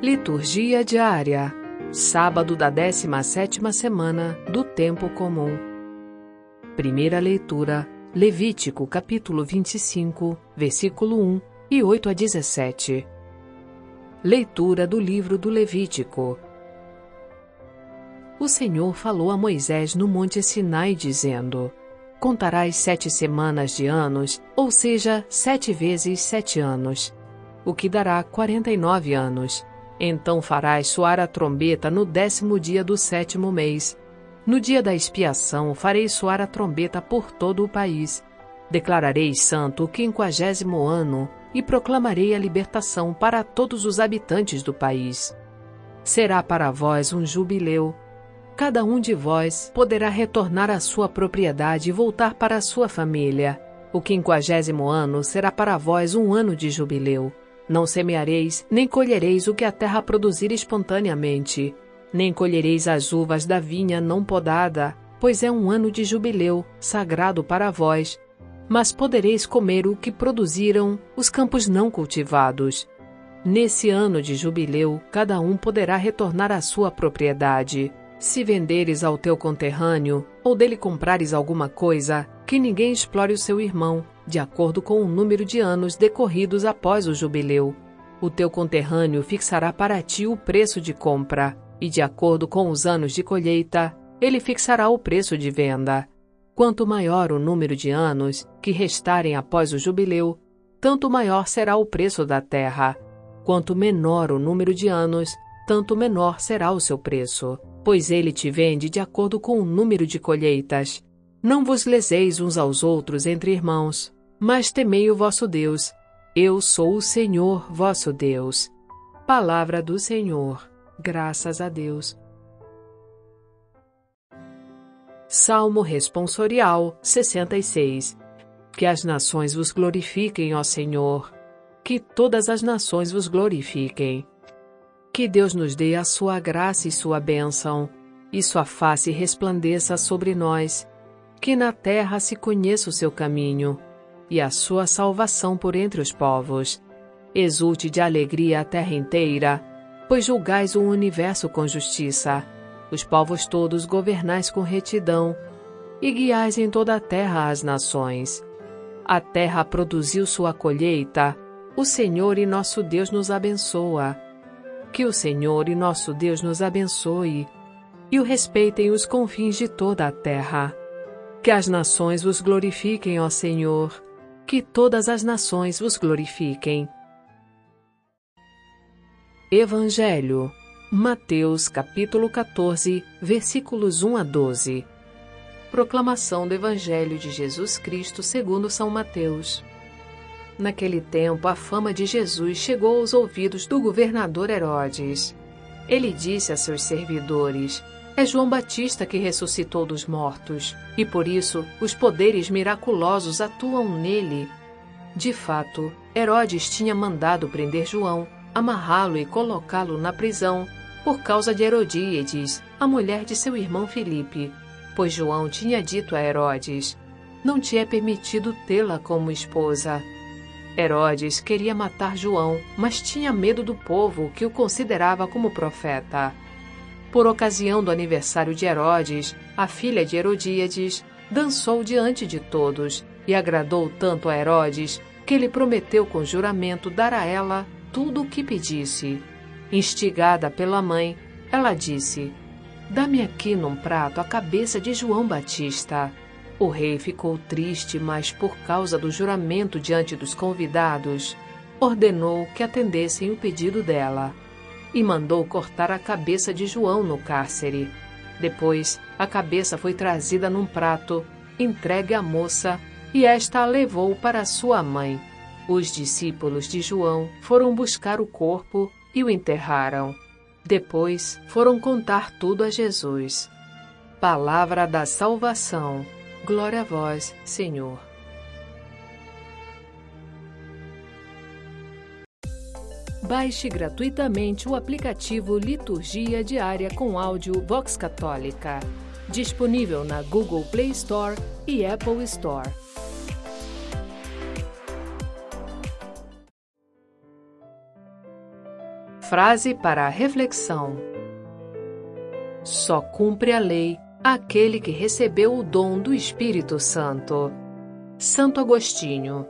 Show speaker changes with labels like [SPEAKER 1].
[SPEAKER 1] Liturgia diária. Sábado da 17ª semana do tempo comum. Primeira leitura: Levítico, capítulo 25, versículo 1 e 8 a 17. Leitura do livro do Levítico. O Senhor falou a Moisés no monte Sinai dizendo: Contarás sete semanas de anos, ou seja, sete vezes sete anos, o que dará quarenta e nove anos então farás soar a trombeta no décimo dia do sétimo mês. No dia da expiação farei soar a trombeta por todo o país. Declararei santo o quinquagésimo ano e proclamarei a libertação para todos os habitantes do país. Será para vós um jubileu. Cada um de vós poderá retornar à sua propriedade e voltar para a sua família. O quinquagésimo ano será para vós um ano de jubileu. Não semeareis, nem colhereis o que a terra produzir espontaneamente, nem colhereis as uvas da vinha não podada, pois é um ano de jubileu, sagrado para vós. Mas podereis comer o que produziram os campos não cultivados. Nesse ano de jubileu, cada um poderá retornar à sua propriedade. Se venderes ao teu conterrâneo, ou dele comprares alguma coisa, que ninguém explore o seu irmão, de acordo com o número de anos decorridos após o jubileu. O teu conterrâneo fixará para ti o preço de compra, e de acordo com os anos de colheita, ele fixará o preço de venda. Quanto maior o número de anos que restarem após o jubileu, tanto maior será o preço da terra. Quanto menor o número de anos, tanto menor será o seu preço pois ele te vende de acordo com o número de colheitas. Não vos leseis uns aos outros entre irmãos, mas temei o vosso Deus. Eu sou o Senhor vosso Deus. Palavra do Senhor. Graças a Deus. Salmo Responsorial 66 Que as nações vos glorifiquem, ó Senhor. Que todas as nações vos glorifiquem. Que Deus nos dê a sua graça e sua bênção, e sua face resplandeça sobre nós. Que na terra se conheça o seu caminho, e a sua salvação por entre os povos. Exulte de alegria a terra inteira, pois julgais o universo com justiça. Os povos todos governais com retidão, e guiais em toda a terra as nações. A terra produziu sua colheita, o Senhor e nosso Deus nos abençoa. Que o Senhor e nosso Deus nos abençoe e o respeitem os confins de toda a terra. Que as nações vos glorifiquem, ó Senhor, que todas as nações vos glorifiquem. Evangelho, Mateus capítulo 14, versículos 1 a 12. Proclamação do Evangelho de Jesus Cristo segundo São Mateus. Naquele tempo, a fama de Jesus chegou aos ouvidos do governador Herodes. Ele disse a seus servidores: É João Batista que ressuscitou dos mortos, e por isso os poderes miraculosos atuam nele. De fato, Herodes tinha mandado prender João, amarrá-lo e colocá-lo na prisão, por causa de Herodíades, a mulher de seu irmão Filipe, pois João tinha dito a Herodes: Não te é permitido tê-la como esposa. Herodes queria matar João, mas tinha medo do povo que o considerava como profeta. Por ocasião do aniversário de Herodes, a filha de Herodíades dançou diante de todos e agradou tanto a Herodes que ele prometeu com juramento dar a ela tudo o que pedisse. Instigada pela mãe, ela disse: Dá-me aqui num prato a cabeça de João Batista. O rei ficou triste, mas por causa do juramento diante dos convidados, ordenou que atendessem o pedido dela e mandou cortar a cabeça de João no cárcere. Depois, a cabeça foi trazida num prato, entregue à moça, e esta a levou para sua mãe. Os discípulos de João foram buscar o corpo e o enterraram. Depois foram contar tudo a Jesus. Palavra da salvação. Glória a vós, Senhor. Baixe gratuitamente o aplicativo Liturgia Diária com áudio Vox Católica, disponível na Google Play Store e Apple Store. Frase para a reflexão: Só cumpre a lei aquele que recebeu o dom do Espírito Santo. Santo Agostinho